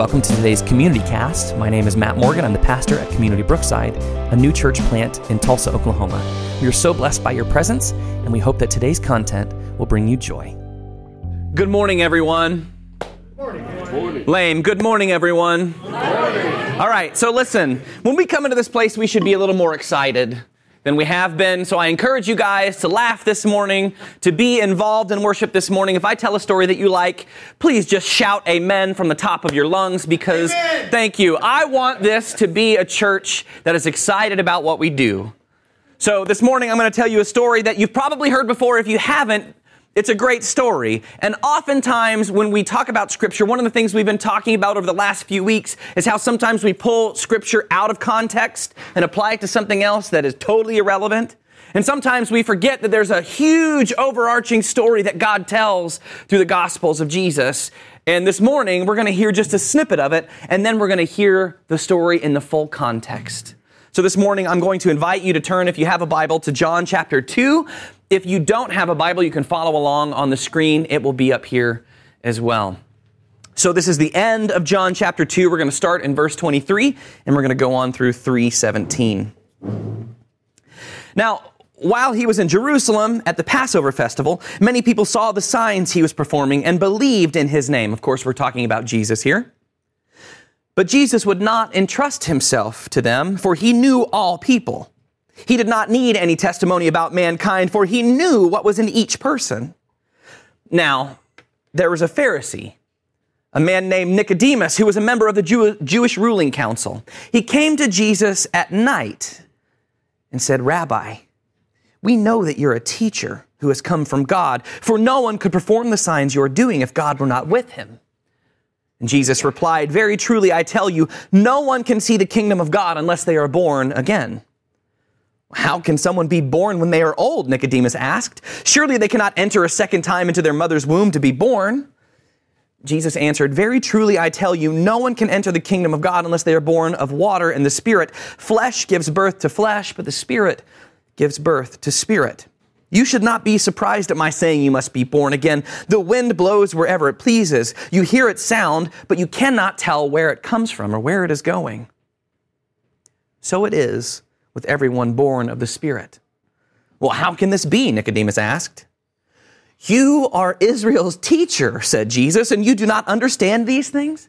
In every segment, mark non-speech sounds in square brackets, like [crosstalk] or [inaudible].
Welcome to today's Community Cast. My name is Matt Morgan. I'm the pastor at Community Brookside, a new church plant in Tulsa, Oklahoma. We are so blessed by your presence, and we hope that today's content will bring you joy. Good morning, everyone. Morning. morning. Lame. Good morning, everyone. Morning. All right, so listen, when we come into this place, we should be a little more excited than we have been. So I encourage you guys to laugh this morning, to be involved in worship this morning. If I tell a story that you like, please just shout amen from the top of your lungs because amen. thank you. I want this to be a church that is excited about what we do. So this morning I'm going to tell you a story that you've probably heard before. If you haven't, it's a great story. And oftentimes, when we talk about Scripture, one of the things we've been talking about over the last few weeks is how sometimes we pull Scripture out of context and apply it to something else that is totally irrelevant. And sometimes we forget that there's a huge overarching story that God tells through the Gospels of Jesus. And this morning, we're going to hear just a snippet of it, and then we're going to hear the story in the full context. So this morning, I'm going to invite you to turn, if you have a Bible, to John chapter 2. If you don't have a Bible, you can follow along on the screen. It will be up here as well. So this is the end of John chapter 2. We're going to start in verse 23 and we're going to go on through 317. Now, while he was in Jerusalem at the Passover festival, many people saw the signs he was performing and believed in his name. Of course, we're talking about Jesus here. But Jesus would not entrust himself to them, for he knew all people. He did not need any testimony about mankind, for he knew what was in each person. Now, there was a Pharisee, a man named Nicodemus, who was a member of the Jew- Jewish ruling council. He came to Jesus at night and said, Rabbi, we know that you're a teacher who has come from God, for no one could perform the signs you are doing if God were not with him. And Jesus replied, Very truly, I tell you, no one can see the kingdom of God unless they are born again. How can someone be born when they are old? Nicodemus asked. Surely they cannot enter a second time into their mother's womb to be born. Jesus answered, Very truly I tell you, no one can enter the kingdom of God unless they are born of water and the Spirit. Flesh gives birth to flesh, but the Spirit gives birth to spirit. You should not be surprised at my saying you must be born again. The wind blows wherever it pleases. You hear its sound, but you cannot tell where it comes from or where it is going. So it is with everyone born of the Spirit. Well, how can this be? Nicodemus asked. You are Israel's teacher, said Jesus, and you do not understand these things?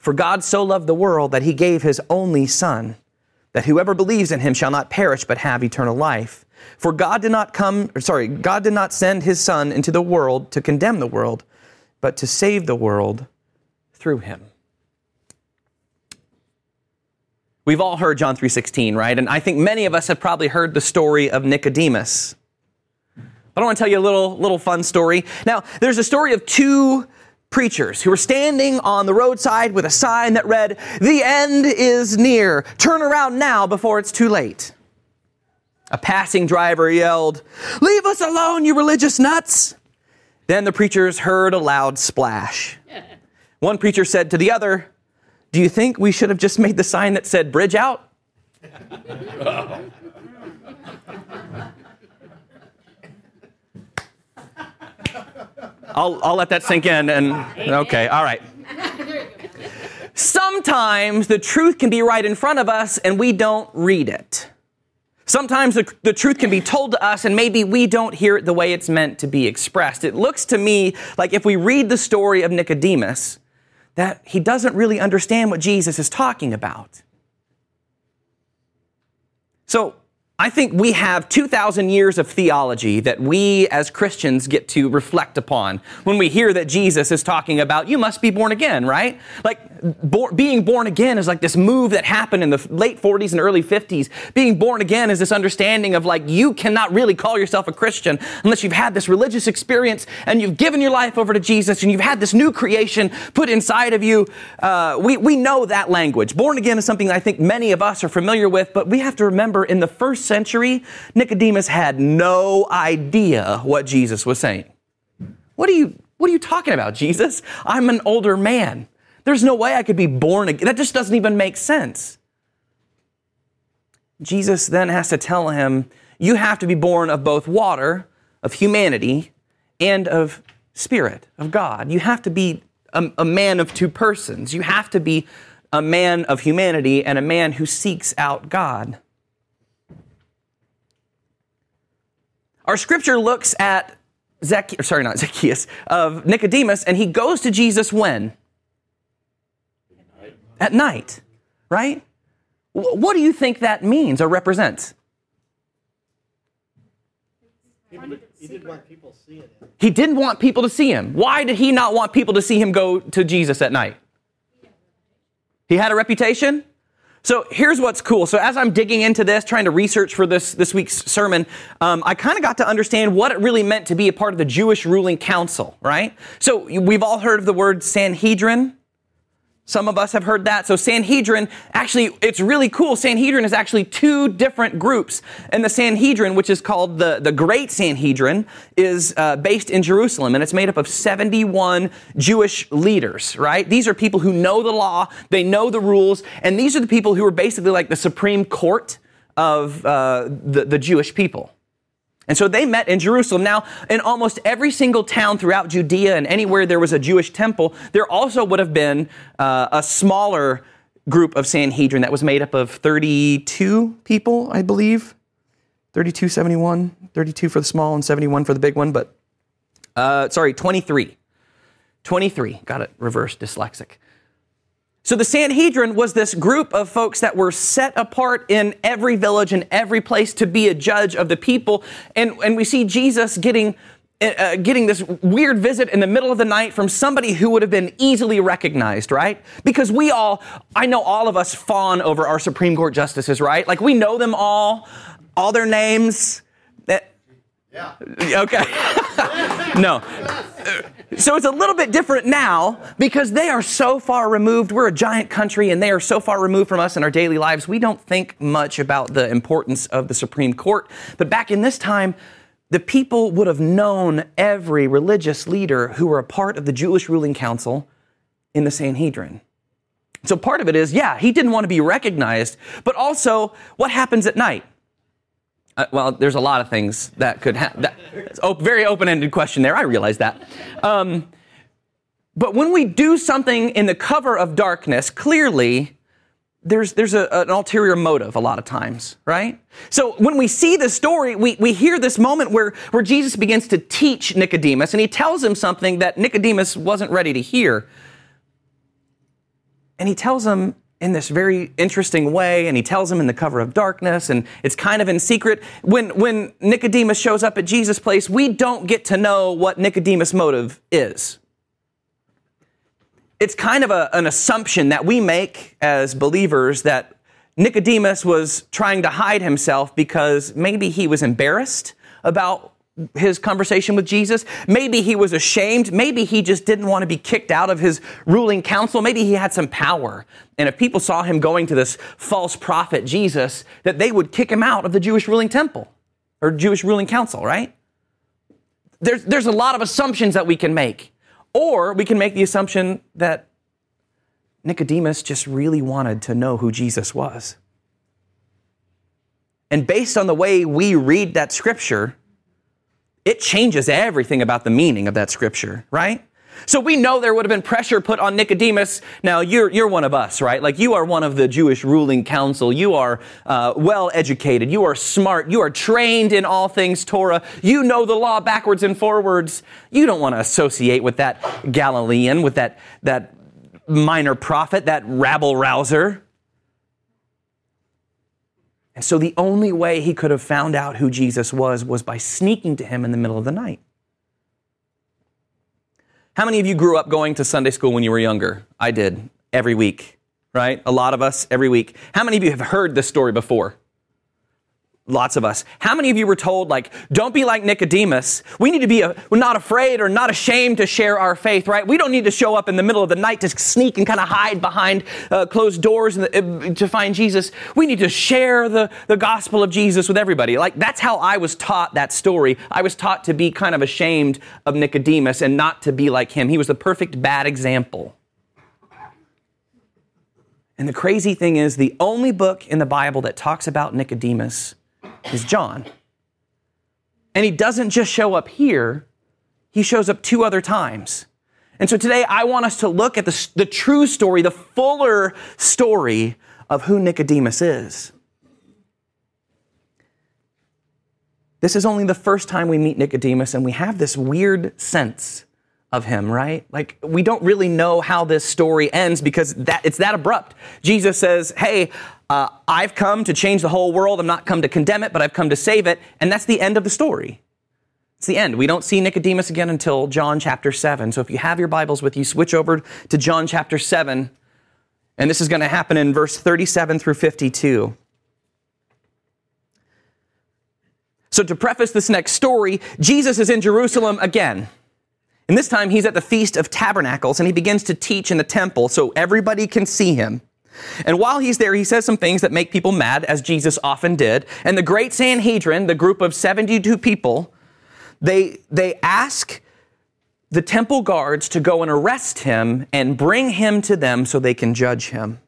For God so loved the world that he gave his only Son, that whoever believes in him shall not perish but have eternal life. For God did not come, or sorry, God did not send his Son into the world to condemn the world, but to save the world through him. We've all heard John 3:16, right? And I think many of us have probably heard the story of Nicodemus. But I want to tell you a little little fun story. Now, there's a story of two preachers who were standing on the roadside with a sign that read, "The end is near. Turn around now before it's too late." A passing driver yelled, "Leave us alone, you religious nuts." Then the preachers heard a loud splash. [laughs] One preacher said to the other, do you think we should have just made the sign that said bridge out? [laughs] I'll, I'll let that sink in and okay, all right. Sometimes the truth can be right in front of us and we don't read it. Sometimes the, the, truth can be told to us and maybe we don't hear it the way it's meant to be expressed. It looks to me like if we read the story of Nicodemus, that he doesn't really understand what Jesus is talking about. So, I think we have 2,000 years of theology that we as Christians get to reflect upon when we hear that Jesus is talking about, you must be born again, right? Like, being born again is like this move that happened in the late 40s and early 50s. Being born again is this understanding of like you cannot really call yourself a Christian unless you've had this religious experience and you've given your life over to Jesus and you've had this new creation put inside of you. Uh, we, we know that language. Born again is something I think many of us are familiar with, but we have to remember in the first century, Nicodemus had no idea what Jesus was saying. What are you, what are you talking about, Jesus? I'm an older man. There's no way I could be born again. That just doesn't even make sense. Jesus then has to tell him, You have to be born of both water, of humanity, and of spirit, of God. You have to be a, a, man of two persons. You have to be a man of humanity and a man who seeks out God. Our scripture looks at Zacchaeus, sorry, not Zacchaeus, of Nicodemus, and he goes to Jesus when? At night, right? What do you think that means or represents? He didn't want people seeing him. He didn't want people to see him. Why did he not want people to see him go to Jesus at night? He had a reputation? So here's what's cool. So as I'm digging into this, trying to research for this this week's sermon, um, I kind of got to understand what it really meant to be a part of the Jewish ruling council, right? So we've all heard of the word Sanhedrin. Some of us have heard that. So Sanhedrin, actually, it's really cool. Sanhedrin is actually two different groups. And the Sanhedrin, which is called the, the Great Sanhedrin, is uh, based in Jerusalem. And it's made up of 71 Jewish leaders, right? These are people who know the law, they know the rules, and these are the people who are basically like the Supreme Court of uh, the, the Jewish people. And so they met in Jerusalem. Now, in almost every single town throughout Judea and anywhere there was a Jewish temple, there also would have been uh, a smaller group of Sanhedrin that was made up of 32 people, I believe. 32, 71, 32 for the small and 71 for the big one, but uh, sorry, 23. 23, got it reversed, dyslexic. So the Sanhedrin was this group of folks that were set apart in every village and every place to be a judge of the people. And, and we see Jesus getting, uh, uh, getting this weird visit in the middle of the night from somebody who would have been easily recognized, right? Because we all, I know all of us fawn over our Supreme Court justices, right? Like we know them all, all their names. Eh, yeah. Okay. [laughs] no. Uh, So it's a little bit different now because they are so far removed. We're a giant country and they are so far removed from us in our daily lives. We don't think much about the importance of the Supreme Court. But back in this time, the people would have known every religious leader who were a part of the Jewish ruling council in the Sanhedrin. So part of it is, yeah, he didn't want to be recognized, but also what happens at night? Uh, well, there's a lot of things that could happen. It's a very open ended question there. I realize that. Um, but when we do something in the cover of darkness, clearly there's, there's a, an ulterior motive a lot of times, right? So when we see the story, we, we hear this moment where, where Jesus begins to teach Nicodemus, and he tells him something that Nicodemus wasn't ready to hear. And he tells him in this very interesting way, and he tells him in the cover of darkness, and it's kind of in secret. When, when Nicodemus shows up at Jesus' place, we don't get to know what Nicodemus' motive is. It's kind of a, an assumption that we make as believers that Nicodemus was trying to hide himself because maybe he was embarrassed about his conversation with Jesus. Maybe he was ashamed. Maybe he just didn't want to be kicked out of his ruling council. Maybe he had some power. And if people saw him going to this false prophet, Jesus, that they would kick him out of the Jewish ruling temple or Jewish ruling council, right? There's, there's a lot of assumptions that we can make. Or we can make the assumption that Nicodemus just really wanted to know who Jesus was. And based on the way we read that scripture, it changes everything about the meaning of that scripture, right? So we know there would have been pressure put on Nicodemus. Now you're you're one of us, right? Like you are one of the Jewish ruling council. You are uh, well educated. You are smart. You are trained in all things Torah. You know the law backwards and forwards. You don't want to associate with that Galilean, with that that minor prophet, that rabble rouser. And so the only way he could have found out who Jesus was was by sneaking to him in the middle of the night. How many of you grew up going to Sunday school when you were younger? I did. every week, right? A lot of us every week. How many of you have heard this story before? Lots of us. How many of you were told, like, don't be like Nicodemus? We need to be a, not afraid or not ashamed to share our faith, right? We don't need to show up in the middle of the night to sneak and kind of hide behind uh, closed doors the, uh, to find Jesus. We need to share the, the gospel of Jesus with everybody. Like, that's how I was taught that story. I was taught to be kind of ashamed of Nicodemus and not to be like him. He was the perfect bad example. And the crazy thing is, the only book in the Bible that talks about Nicodemus is John. And he doesn't just show up here, he shows up two other times. And so today I want us to look at the, the true story, the fuller story of who Nicodemus is. This is only the first time we meet Nicodemus, and we have this weird sense of him, right? Like we don't really know how this story ends because that it's that abrupt. Jesus says, "Hey, uh, I've come to change the whole world. I'm not come to condemn it, but I've come to save it." And that's the end of the story. It's the end. We don't see Nicodemus again until John chapter 7. So if you have your Bibles with you, switch over to John chapter 7. And this is going to happen in verse 37 through 52. So to preface this next story, Jesus is in Jerusalem again. And this time he's at the Feast of Tabernacles and he begins to teach in the temple so everybody can see him. And while he's there, he says some things that make people mad, as Jesus often did. And the great Sanhedrin, the group of 72 people, they, they ask the temple guards to go and arrest him and bring him to them so they can judge him.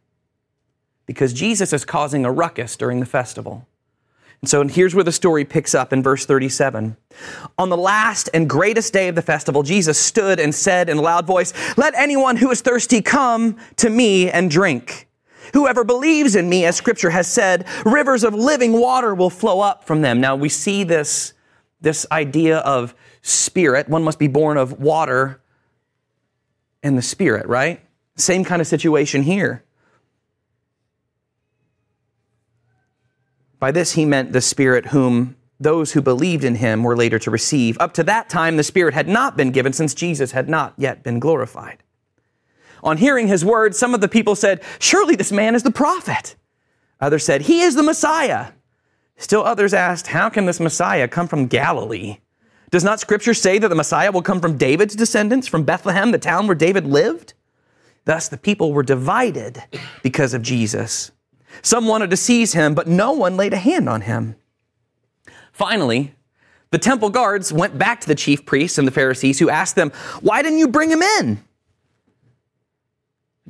Because Jesus is causing a ruckus during the festival. And so here's where the story picks up in verse 37. On the last and greatest day of the festival, Jesus stood and said in a loud voice, Let anyone who is thirsty come to me and drink. Whoever believes in me, as scripture has said, rivers of living water will flow up from them. Now we see this, this idea of spirit. One must be born of water and the spirit, right? Same kind of situation here. By this he meant the Spirit whom those who believed in him were later to receive. Up to that time, the Spirit had not been given since Jesus had not yet been glorified. On hearing his words, some of the people said, Surely this man is the prophet. Others said, He is the Messiah. Still others asked, How can this Messiah come from Galilee? Does not Scripture say that the Messiah will come from David's descendants, from Bethlehem, the town where David lived? Thus the people were divided because of Jesus. Some wanted to seize him, but no one laid a hand on him. Finally, the temple guards went back to the chief priests and the Pharisees, who asked them, Why didn't you bring him in?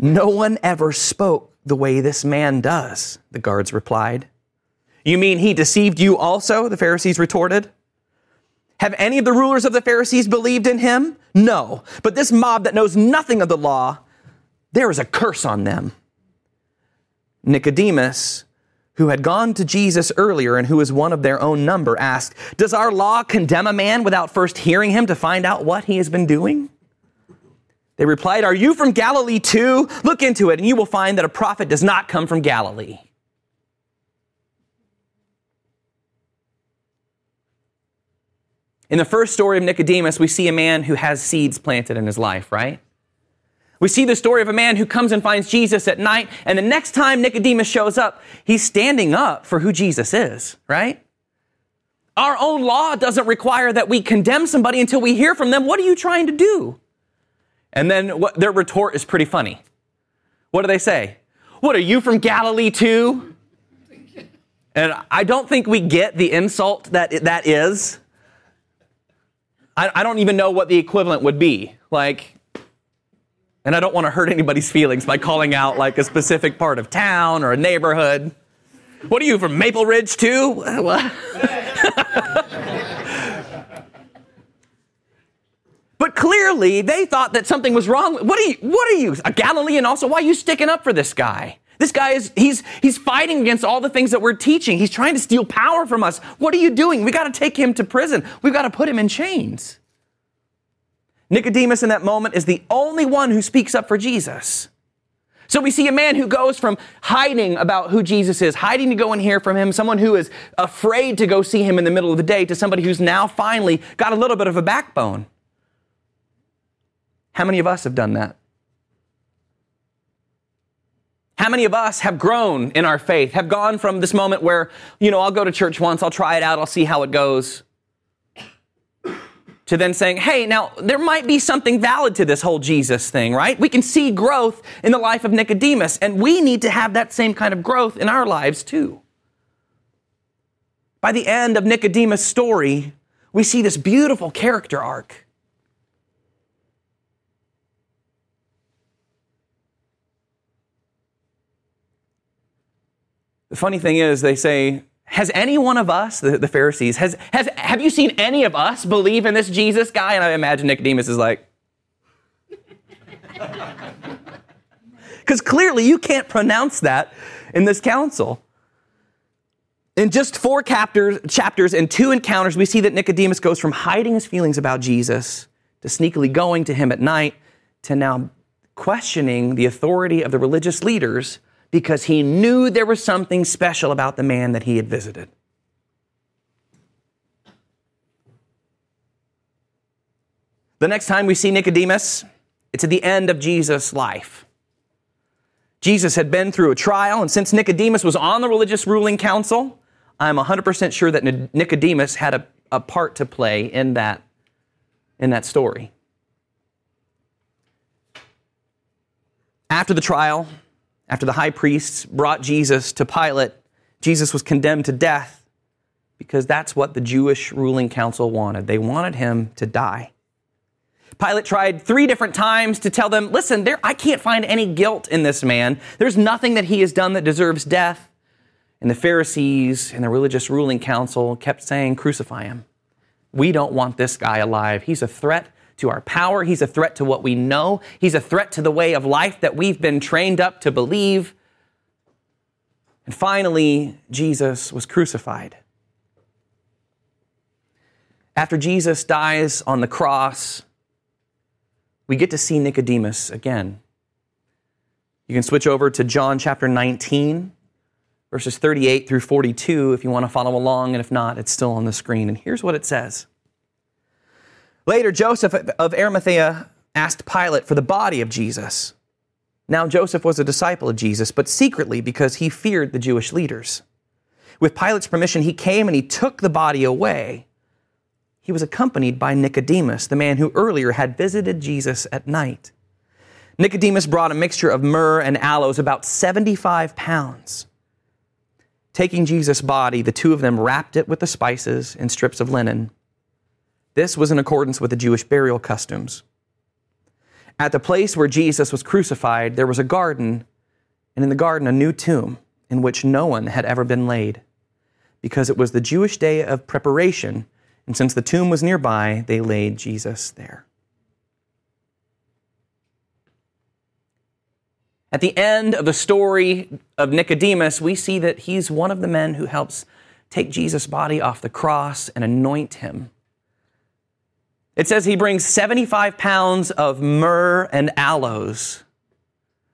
No one ever spoke the way this man does, the guards replied. You mean he deceived you also? The Pharisees retorted. Have any of the rulers of the Pharisees believed in him? No. But this mob that knows nothing of the law, there is a curse on them. Nicodemus, who had gone to Jesus earlier and who was one of their own number, asked, Does our law condemn a man without first hearing him to find out what he has been doing? They replied, Are you from Galilee too? Look into it, and you will find that a prophet does not come from Galilee. In the first story of Nicodemus, we see a man who has seeds planted in his life, right? We see the story of a man who comes and finds Jesus at night, and the next time Nicodemus shows up, he's standing up for who Jesus is, right? Our own law doesn't require that we condemn somebody until we hear from them. What are you trying to do? And then what, their retort is pretty funny. What do they say? What are you from Galilee too? And I don't think we get the insult that that is. I, I don't even know what the equivalent would be. Like, and I don't want to hurt anybody's feelings by calling out like a specific part of town or a neighborhood. What are you from Maple Ridge too? [laughs] [laughs] but clearly they thought that something was wrong. What are you what are you? A Galilean also? Why are you sticking up for this guy? This guy is he's he's fighting against all the things that we're teaching. He's trying to steal power from us. What are you doing? We got to take him to prison. We've got to put him in chains. Nicodemus in that moment is the only one who speaks up for Jesus. So we see a man who goes from hiding about who Jesus is, hiding to go and hear from him, someone who is afraid to go see him in the middle of the day, to somebody who's now finally got a little bit of a backbone. How many of us have done that? How many of us have grown in our faith, have gone from this moment where, you know, I'll go to church once, I'll try it out, I'll see how it goes, to then saying, hey, now there might be something valid to this whole Jesus thing, right? We can see growth in the life of Nicodemus, and we need to have that same kind of growth in our lives too. By the end of Nicodemus' story, we see this beautiful character arc. The funny thing is, they say, Has any one of us, the, the Pharisees, has, has, have you seen any of us believe in this Jesus guy? And I imagine Nicodemus is like, [laughs] Because clearly you can't pronounce that in this council. In just four chapters, chapters and two encounters, we see that Nicodemus goes from hiding his feelings about Jesus to sneakily going to him at night to now questioning the authority of the religious leaders because he knew there was something special about the man that he had visited. The next time we see Nicodemus, it's at the end of Jesus' life. Jesus had been through a trial, and since Nicodemus was on the religious ruling council, I'm 100% sure that Nicodemus had a, a part to play in that, in that story. After the trial, after the high priests brought Jesus to Pilate, Jesus was condemned to death because that's what the Jewish ruling council wanted. They wanted him to die. Pilate tried three different times to tell them, listen, there, I can't find any guilt in this man. There's nothing that he has done that deserves death. And the Pharisees and the religious ruling council kept saying, Crucify him. We don't want this guy alive. He's a threat to our power. He's a threat to what we know. He's a threat to the way of life that we've been trained up to believe. And finally, Jesus was crucified. After Jesus dies on the cross, we get to see Nicodemus again. You can switch over to John chapter 19 verses 38 through 42 if you want to follow along, and if not, it's still on the screen. And here's what it says Later, Joseph of Arimathea asked Pilate for the body of Jesus. Now, Joseph was a disciple of Jesus, but secretly because he feared the Jewish leaders. With Pilate's permission, he came and he took the body away. He was accompanied by Nicodemus, the man who earlier had visited Jesus at night. Nicodemus brought a mixture of myrrh and aloes, about 75 pounds. Taking Jesus' body, the two of them wrapped it with the spices and strips of linen. This was in accordance with the Jewish burial customs. At the place where Jesus was crucified, there was a garden, and in the garden, a new tomb in which no one had ever been laid. Because it was the Jewish day of preparation, and since the tomb was nearby, they laid Jesus there. At the end of the story of Nicodemus, we see that he's one of the men who helps take Jesus' body off the cross and anoint him. It says he brings 75 pounds of myrrh and aloes.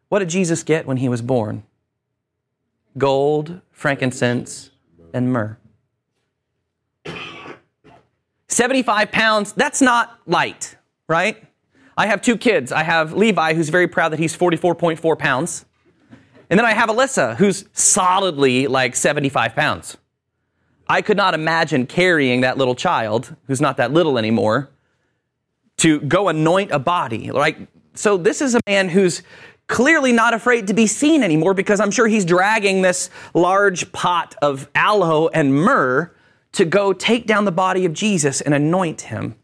What did Jesus get when he was born? Gold, frankincense, and myrrh. 75 pounds, that's not light, right? I have two kids. I have Levi, who's very proud that he's 44.4 pounds. And then I have Alyssa, who's solidly like 75 pounds. I could not imagine carrying that little child, who's not that little anymore, to go anoint a body. Like, so this is a man who's clearly not afraid to be seen anymore because I'm sure he's dragging this large pot of aloe and myrrh to go take down the body of Jesus and anoint him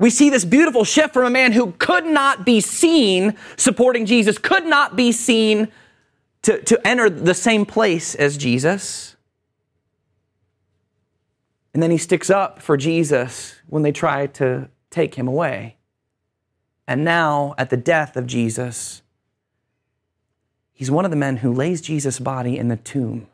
we see this beautiful shift from a man who could not be seen supporting Jesus, could not be seen to, to enter the same place as Jesus. And then he sticks up for Jesus when they try to take him away. And now, at the death of Jesus, he's one of the men who lays Jesus' body in the tomb.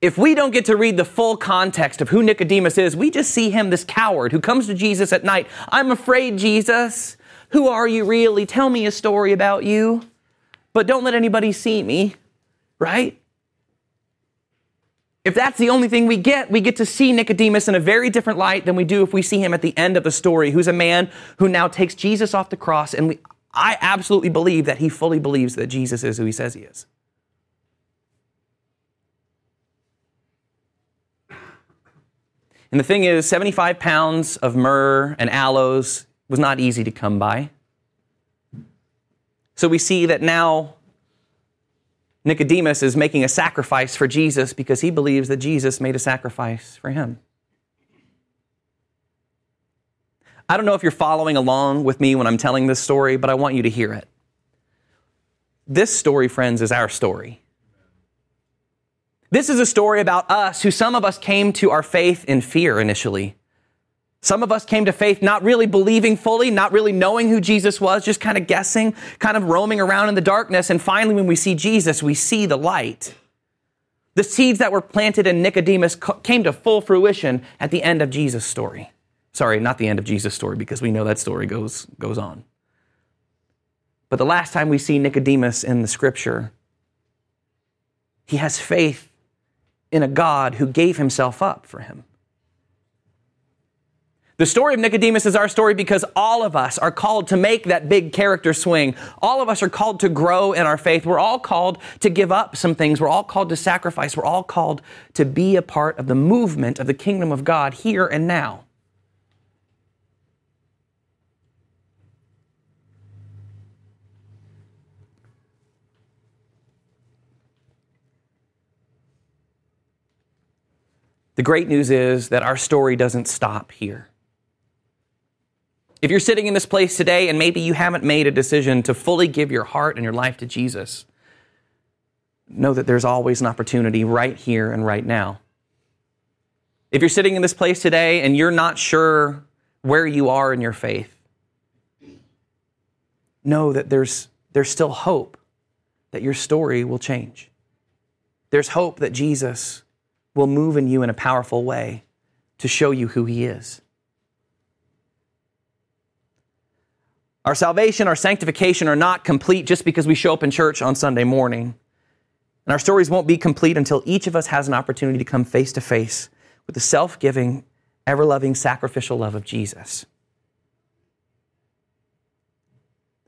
If we don't get to read the full context of who Nicodemus is, we just see him, this coward who comes to Jesus at night. I'm afraid, Jesus. Who are you really? Tell me a story about you, but don't let anybody see me, right? If that's the only thing we get, we get to see Nicodemus in a very different light than we do if we see him at the end of the story, who's a man who now takes Jesus off the cross. And we, I absolutely believe that he fully believes that Jesus is who he says he is. And the thing is, 75 pounds of myrrh and aloes was not easy to come by. So we see that now Nicodemus is making a sacrifice for Jesus because he believes that Jesus made a sacrifice for him. I don't know if you're following along with me when I'm telling this story, but I want you to hear it. This story, friends, is our story. This is a story about us who some of us came to our faith in fear initially. Some of us came to faith not really believing fully, not really knowing who Jesus was, just kind of guessing, kind of roaming around in the darkness. And finally, when we see Jesus, we see the light. The seeds that were planted in Nicodemus came to full fruition at the end of Jesus' story. Sorry, not the end of Jesus' story, because we know that story goes, goes on. But the last time we see Nicodemus in the scripture, he has faith in a God who gave himself up for him. The story of Nicodemus is our story because all of us are called to make that big character swing. All of us are called to grow in our faith. We're all called to give up some things. We're all called to sacrifice. We're all called to be a part of the movement of the kingdom of God here and now. The great news is that our story doesn't stop here. If you're sitting in this place today and maybe you haven't made a decision to fully give your heart and your life to Jesus, know that there's always an opportunity right here and right now. If you're sitting in this place today and you're not sure where you are in your faith, know that there's, there's still hope that your story will change. There's hope that Jesus will move in you in a powerful way to show you who he is. Our salvation, our sanctification are not complete just because we show up in church on Sunday morning. And our stories won't be complete until each of us has an opportunity to come face to face with the self giving, ever loving, sacrificial love of Jesus.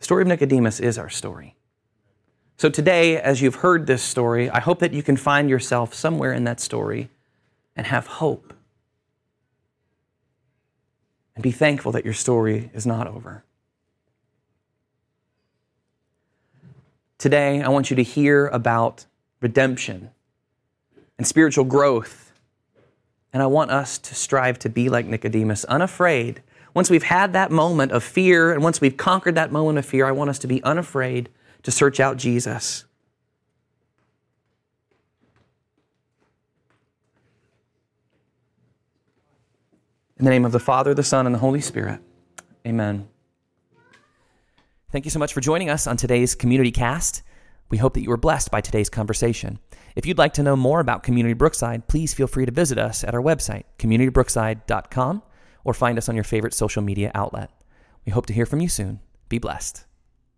The story of Nicodemus is our story. So today, as you've heard this story, I hope that you can find yourself somewhere in that story and have hope. And be thankful that your story is not over. Today, I want you to hear about redemption and spiritual growth. And I want us to strive to be like Nicodemus, unafraid. Once we've had that moment of fear and once we've conquered that moment of fear, I want us to be unafraid to search out Jesus. In the name of the Father, the Son, and the Holy Spirit, amen. Thank you so much for joining us on today's Community Cast. We hope that you were blessed by today's conversation. If you'd like to know more about Community Brookside, please feel free to visit us at our website, communitybrookside.com, or find us on your favorite social media outlet. We hope to hear from you soon. Be blessed.